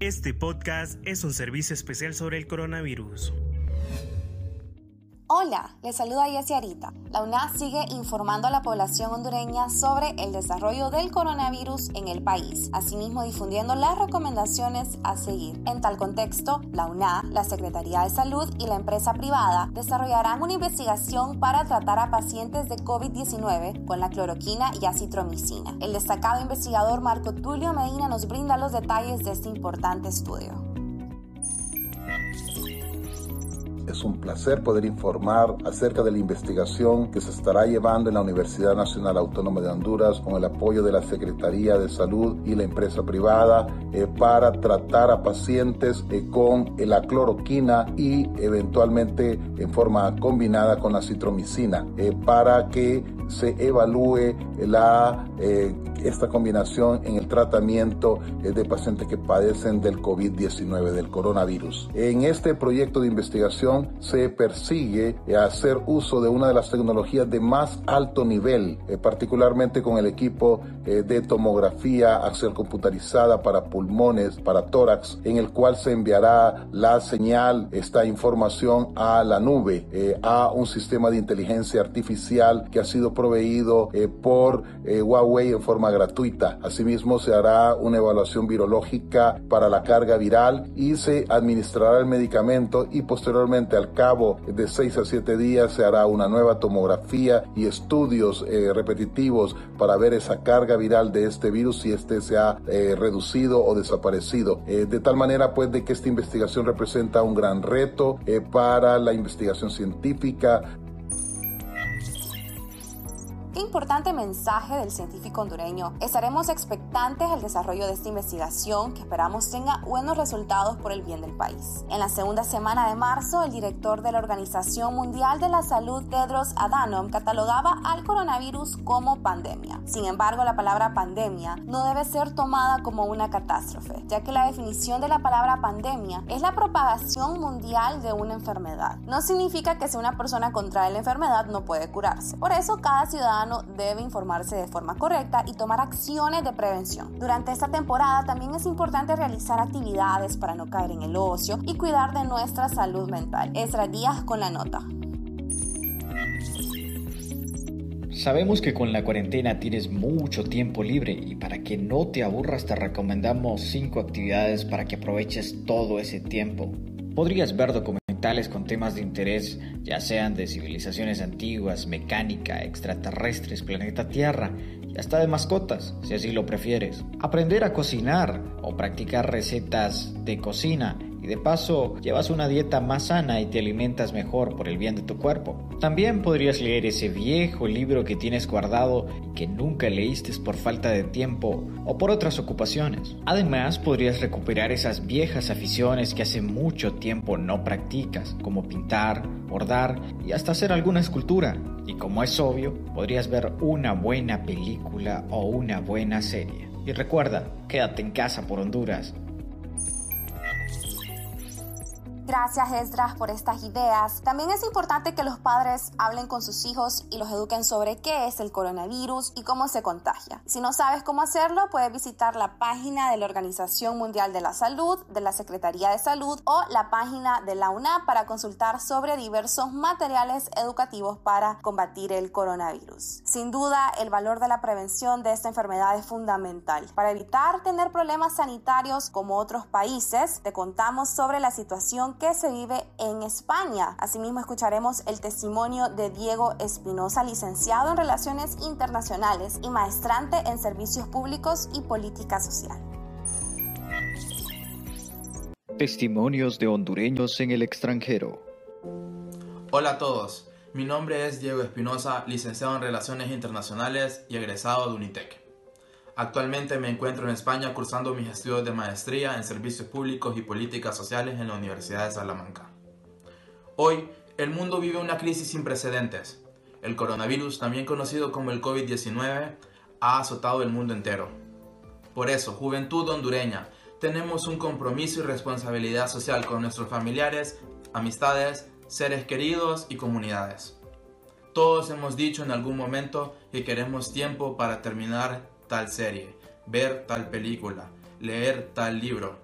Este podcast es un servicio especial sobre el coronavirus. Hola, les saluda Jessie Arita. La UNA sigue informando a la población hondureña sobre el desarrollo del coronavirus en el país, asimismo difundiendo las recomendaciones a seguir. En tal contexto, la UNA, la Secretaría de Salud y la empresa privada desarrollarán una investigación para tratar a pacientes de COVID-19 con la cloroquina y acitromicina. El destacado investigador Marco Tulio Medina nos brinda los detalles de este importante estudio. Es un placer poder informar acerca de la investigación que se estará llevando en la Universidad Nacional Autónoma de Honduras con el apoyo de la Secretaría de Salud y la empresa privada eh, para tratar a pacientes eh, con la cloroquina y eventualmente en forma combinada con la citromicina eh, para que se evalúe la, esta combinación en el tratamiento de pacientes que padecen del COVID-19, del coronavirus. En este proyecto de investigación se persigue hacer uso de una de las tecnologías de más alto nivel, eh, particularmente con el equipo eh, de tomografía axial computarizada para pulmones, para tórax, en el cual se enviará la señal, esta información a la nube, eh, a un sistema de inteligencia artificial que ha sido proveído por Huawei en forma gratuita. Asimismo, se hará una evaluación virológica para la carga viral y se administrará el medicamento y posteriormente al cabo de 6 a 7 días se hará una nueva tomografía y estudios eh, repetitivos para ver esa carga viral de este virus si este se ha eh, reducido o desaparecido. Eh, de tal manera pues de que esta investigación representa un gran reto para la investigación científica, importante mensaje del científico hondureño. Estaremos expectantes al desarrollo de esta investigación que esperamos tenga buenos resultados por el bien del país. En la segunda semana de marzo, el director de la Organización Mundial de la Salud, Tedros Adhanom, catalogaba al coronavirus como pandemia. Sin embargo, la palabra pandemia no debe ser tomada como una catástrofe, ya que la definición de la palabra pandemia es la propagación mundial de una enfermedad. No significa que si una persona contrae la enfermedad no puede curarse. Por eso, cada ciudadano debe informarse de forma correcta y tomar acciones de prevención. Durante esta temporada también es importante realizar actividades para no caer en el ocio y cuidar de nuestra salud mental. Esra Díaz con la nota. Sabemos que con la cuarentena tienes mucho tiempo libre y para que no te aburras te recomendamos 5 actividades para que aproveches todo ese tiempo. Podrías ver documentales con temas de interés, ya sean de civilizaciones antiguas, mecánica, extraterrestres, planeta Tierra y hasta de mascotas, si así lo prefieres. Aprender a cocinar o practicar recetas de cocina y de paso llevas una dieta más sana y te alimentas mejor por el bien de tu cuerpo. También podrías leer ese viejo libro que tienes guardado y que nunca leíste por falta de tiempo o por otras ocupaciones. Además, podrías recuperar esas viejas aficiones que hace mucho tiempo no practicas, como pintar, bordar y hasta hacer alguna escultura. Y como es obvio, podrías ver una buena película o una buena serie. Y recuerda, quédate en casa por Honduras Gracias, Esdras, por estas ideas. También es importante que los padres hablen con sus hijos y los eduquen sobre qué es el coronavirus y cómo se contagia. Si no sabes cómo hacerlo, puedes visitar la página de la Organización Mundial de la Salud, de la Secretaría de Salud o la página de la UNAP para consultar sobre diversos materiales educativos para combatir el coronavirus. Sin duda, el valor de la prevención de esta enfermedad es fundamental. Para evitar tener problemas sanitarios como otros países, te contamos sobre la situación que se vive en España. Asimismo, escucharemos el testimonio de Diego Espinosa, licenciado en Relaciones Internacionales y maestrante en Servicios Públicos y Política Social. Testimonios de hondureños en el extranjero. Hola a todos, mi nombre es Diego Espinosa, licenciado en Relaciones Internacionales y egresado de Unitec. Actualmente me encuentro en España cursando mis estudios de maestría en Servicios Públicos y Políticas Sociales en la Universidad de Salamanca. Hoy, el mundo vive una crisis sin precedentes. El coronavirus, también conocido como el COVID-19, ha azotado el mundo entero. Por eso, Juventud Hondureña, tenemos un compromiso y responsabilidad social con nuestros familiares, amistades, seres queridos y comunidades. Todos hemos dicho en algún momento que queremos tiempo para terminar tal serie, ver tal película, leer tal libro.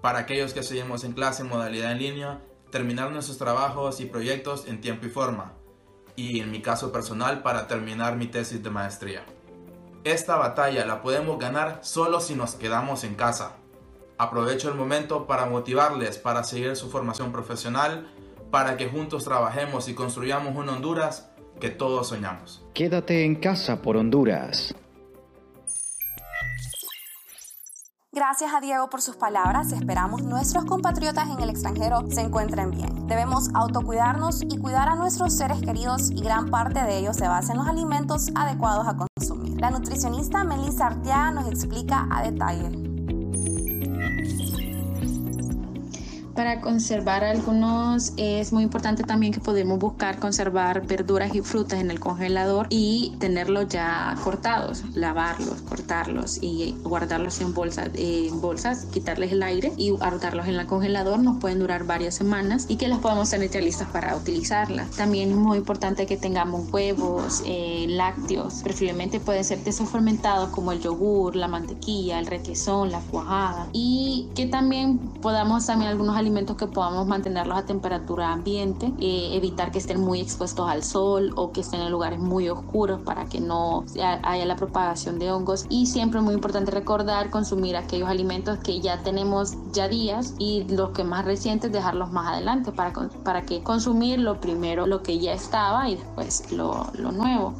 para aquellos que seguimos en clase en modalidad en línea, terminar nuestros trabajos y proyectos en tiempo y forma, y en mi caso personal para terminar mi tesis de maestría. Esta batalla la podemos ganar solo si nos quedamos en casa. Aprovecho el momento para motivarles para seguir su formación profesional, para que juntos trabajemos y construyamos una Honduras que todos soñamos. Quédate en casa por Honduras. Gracias a Diego por sus palabras. Esperamos nuestros compatriotas en el extranjero se encuentren bien. Debemos autocuidarnos y cuidar a nuestros seres queridos y gran parte de ello se basa en los alimentos adecuados a consumir. La nutricionista Melissa Arteaga nos explica a detalle. Para conservar algunos es muy importante también que podemos buscar conservar verduras y frutas en el congelador y tenerlos ya cortados, lavarlos, cortarlos y guardarlos en bolsas, bolsas, quitarles el aire y guardarlos en el congelador. Nos pueden durar varias semanas y que las podamos tener listas para utilizarlas. También es muy importante que tengamos huevos, eh, lácteos, preferiblemente pueden ser quesos fermentados como el yogur, la mantequilla, el requesón, la cuajada y que también podamos también algunos alimentos que podamos mantenerlos a temperatura ambiente, eh, evitar que estén muy expuestos al sol o que estén en lugares muy oscuros para que no haya la propagación de hongos. Y siempre muy importante recordar consumir aquellos alimentos que ya tenemos ya días y los que más recientes dejarlos más adelante para, para que consumir lo primero lo que ya estaba y después lo, lo nuevo.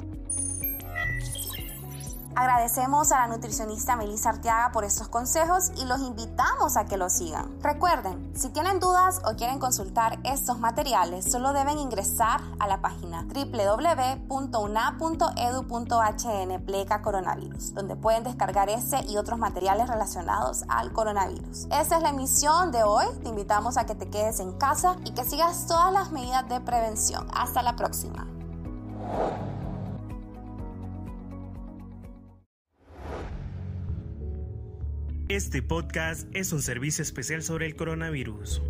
Agradecemos a la nutricionista Melissa Arteaga por estos consejos y los invitamos a que los sigan. Recuerden, si tienen dudas o quieren consultar estos materiales, solo deben ingresar a la página www.una.edu.hn pleca coronavirus, donde pueden descargar ese y otros materiales relacionados al coronavirus. Esa es la emisión de hoy. Te invitamos a que te quedes en casa y que sigas todas las medidas de prevención. Hasta la próxima. Este podcast es un servicio especial sobre el coronavirus.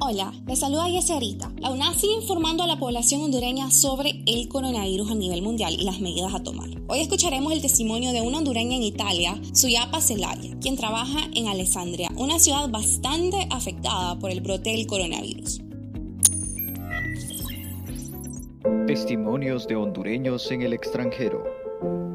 Hola, les saluda Yeserita. La UNAS sigue informando a la población hondureña sobre el coronavirus a nivel mundial y las medidas a tomar. Hoy escucharemos el testimonio de una hondureña en Italia, Suyapa Celaya, quien trabaja en Alessandria, una ciudad bastante afectada por el brote del coronavirus. Testimonios de hondureños en el extranjero.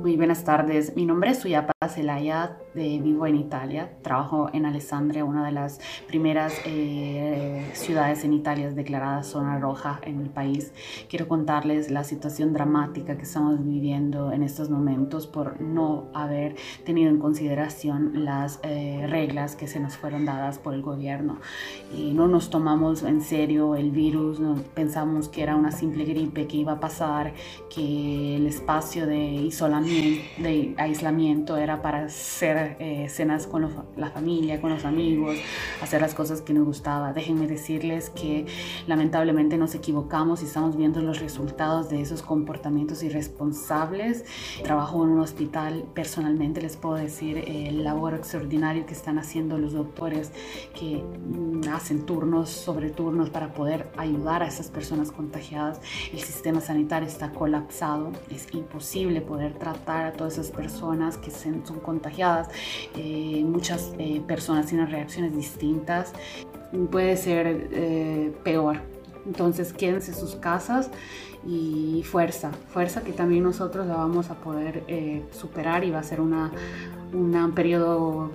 Muy buenas tardes, mi nombre es Suyapa Celaya, de, vivo en Italia, trabajo en Alessandria, una de las primeras eh, ciudades en Italia declarada zona roja en el país. Quiero contarles la situación dramática que estamos viviendo en estos momentos por no haber tenido en consideración las eh, reglas que se nos fueron dadas por el gobierno. Y no nos tomamos en serio el virus, no, pensamos que era una simple gripe que iba a pasar, que el espacio de isolamiento de aislamiento era para hacer eh, cenas con la familia, con los amigos, hacer las cosas que nos gustaba. Déjenme decirles que lamentablemente nos equivocamos y estamos viendo los resultados de esos comportamientos irresponsables. Trabajo en un hospital, personalmente les puedo decir el labor extraordinario que están haciendo los doctores que mm, hacen turnos sobre turnos para poder ayudar a esas personas contagiadas. El sistema sanitario está colapsado, es imposible poder tratar a todas esas personas que son contagiadas. Eh, muchas eh, personas tienen reacciones distintas. Puede ser eh, peor. Entonces quédense en sus casas y fuerza, fuerza que también nosotros la vamos a poder superar y va a ser una, un periodo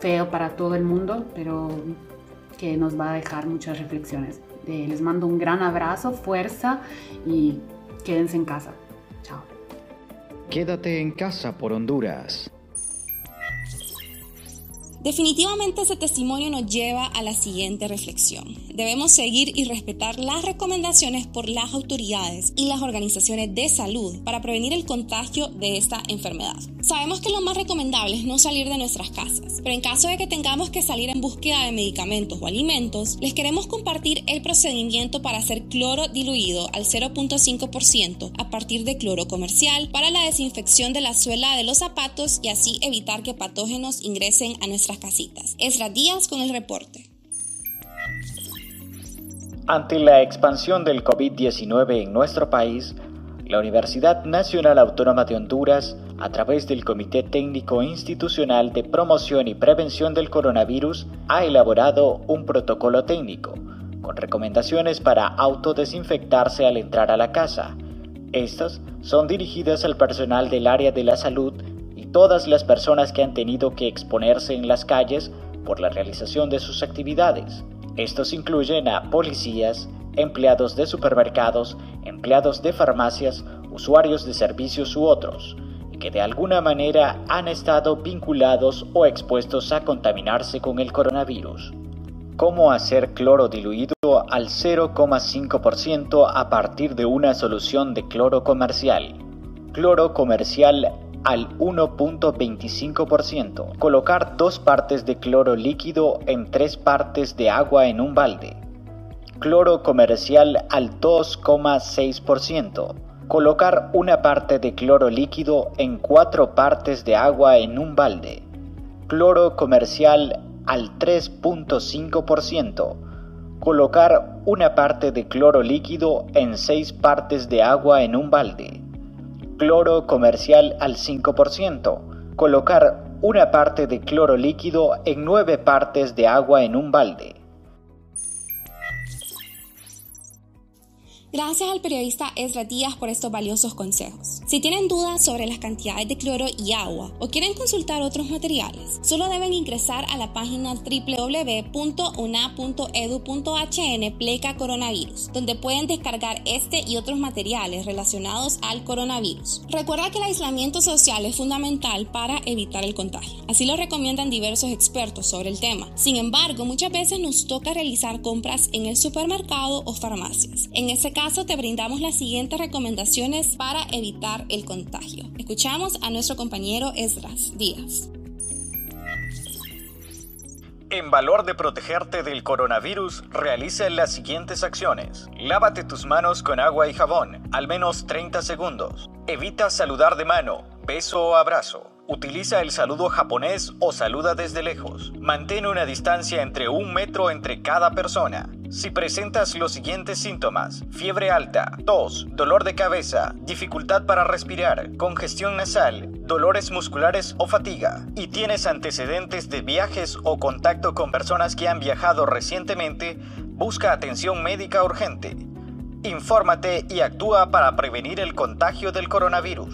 feo para todo el mundo, pero que nos va a dejar muchas reflexiones. les mando un gran abrazo, fuerza y quédense en casa. Quédate en casa por Honduras. Definitivamente ese testimonio nos lleva a la siguiente reflexión. Debemos seguir y respetar las recomendaciones por las autoridades y las organizaciones de salud para prevenir el contagio de esta enfermedad. Sabemos que lo más recomendable es no salir de nuestras casas, pero en caso de que tengamos que salir en búsqueda de medicamentos o alimentos, les queremos compartir el procedimiento para hacer cloro diluido al 0.5% a partir de cloro comercial para la desinfección de la suela de los zapatos y así evitar que patógenos ingresen a nuestras casitas. Esra Díaz con el reporte. Ante la expansión del COVID-19 en nuestro país, la Universidad Nacional Autónoma de Honduras a través del Comité Técnico Institucional de Promoción y Prevención del Coronavirus, ha elaborado un protocolo técnico con recomendaciones para autodesinfectarse al entrar a la casa. Estas son dirigidas al personal del área de la salud todas las personas que han tenido que exponerse en las calles por la realización de sus actividades. Estos incluyen a policías, empleados de supermercados, empleados de farmacias, usuarios de servicios u otros, que de alguna manera han estado vinculados o expuestos a contaminarse con el coronavirus. ¿Cómo hacer cloro diluido al 0,5% a partir de una solución de cloro comercial? Cloro comercial al 1.25%. Colocar dos partes de cloro líquido en tres partes de agua en un balde. Cloro comercial al 2,6%. Colocar una parte de cloro líquido en cuatro partes de agua en un balde. Cloro comercial al 3.5%. Colocar una parte de cloro líquido en seis partes de agua en un balde cloro comercial al 5%, colocar una parte de cloro líquido en nueve partes de agua en un balde. Gracias al periodista Ezra Díaz por estos valiosos consejos. Si tienen dudas sobre las cantidades de cloro y agua o quieren consultar otros materiales, solo deben ingresar a la página www.una.edu.hn pleca coronavirus, donde pueden descargar este y otros materiales relacionados al coronavirus. Recuerda que el aislamiento social es fundamental para evitar el contagio. Así lo recomiendan diversos expertos sobre el tema. Sin embargo, muchas veces nos toca realizar compras en el supermercado o farmacias. En ese caso, caso te brindamos las siguientes recomendaciones para evitar el contagio. Escuchamos a nuestro compañero Esdras Díaz. En valor de protegerte del coronavirus, realiza las siguientes acciones. Lávate tus manos con agua y jabón, al menos 30 segundos. Evita saludar de mano, beso o abrazo. Utiliza el saludo japonés o saluda desde lejos. Mantén una distancia entre un metro entre cada persona. Si presentas los siguientes síntomas, fiebre alta, tos, dolor de cabeza, dificultad para respirar, congestión nasal, dolores musculares o fatiga, y tienes antecedentes de viajes o contacto con personas que han viajado recientemente, busca atención médica urgente. Infórmate y actúa para prevenir el contagio del coronavirus.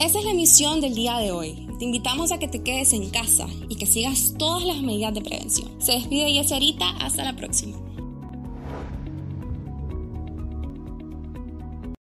Esa es la emisión del día de hoy. Te invitamos a que te quedes en casa y que sigas todas las medidas de prevención. Se despide Yeserita, hasta la próxima.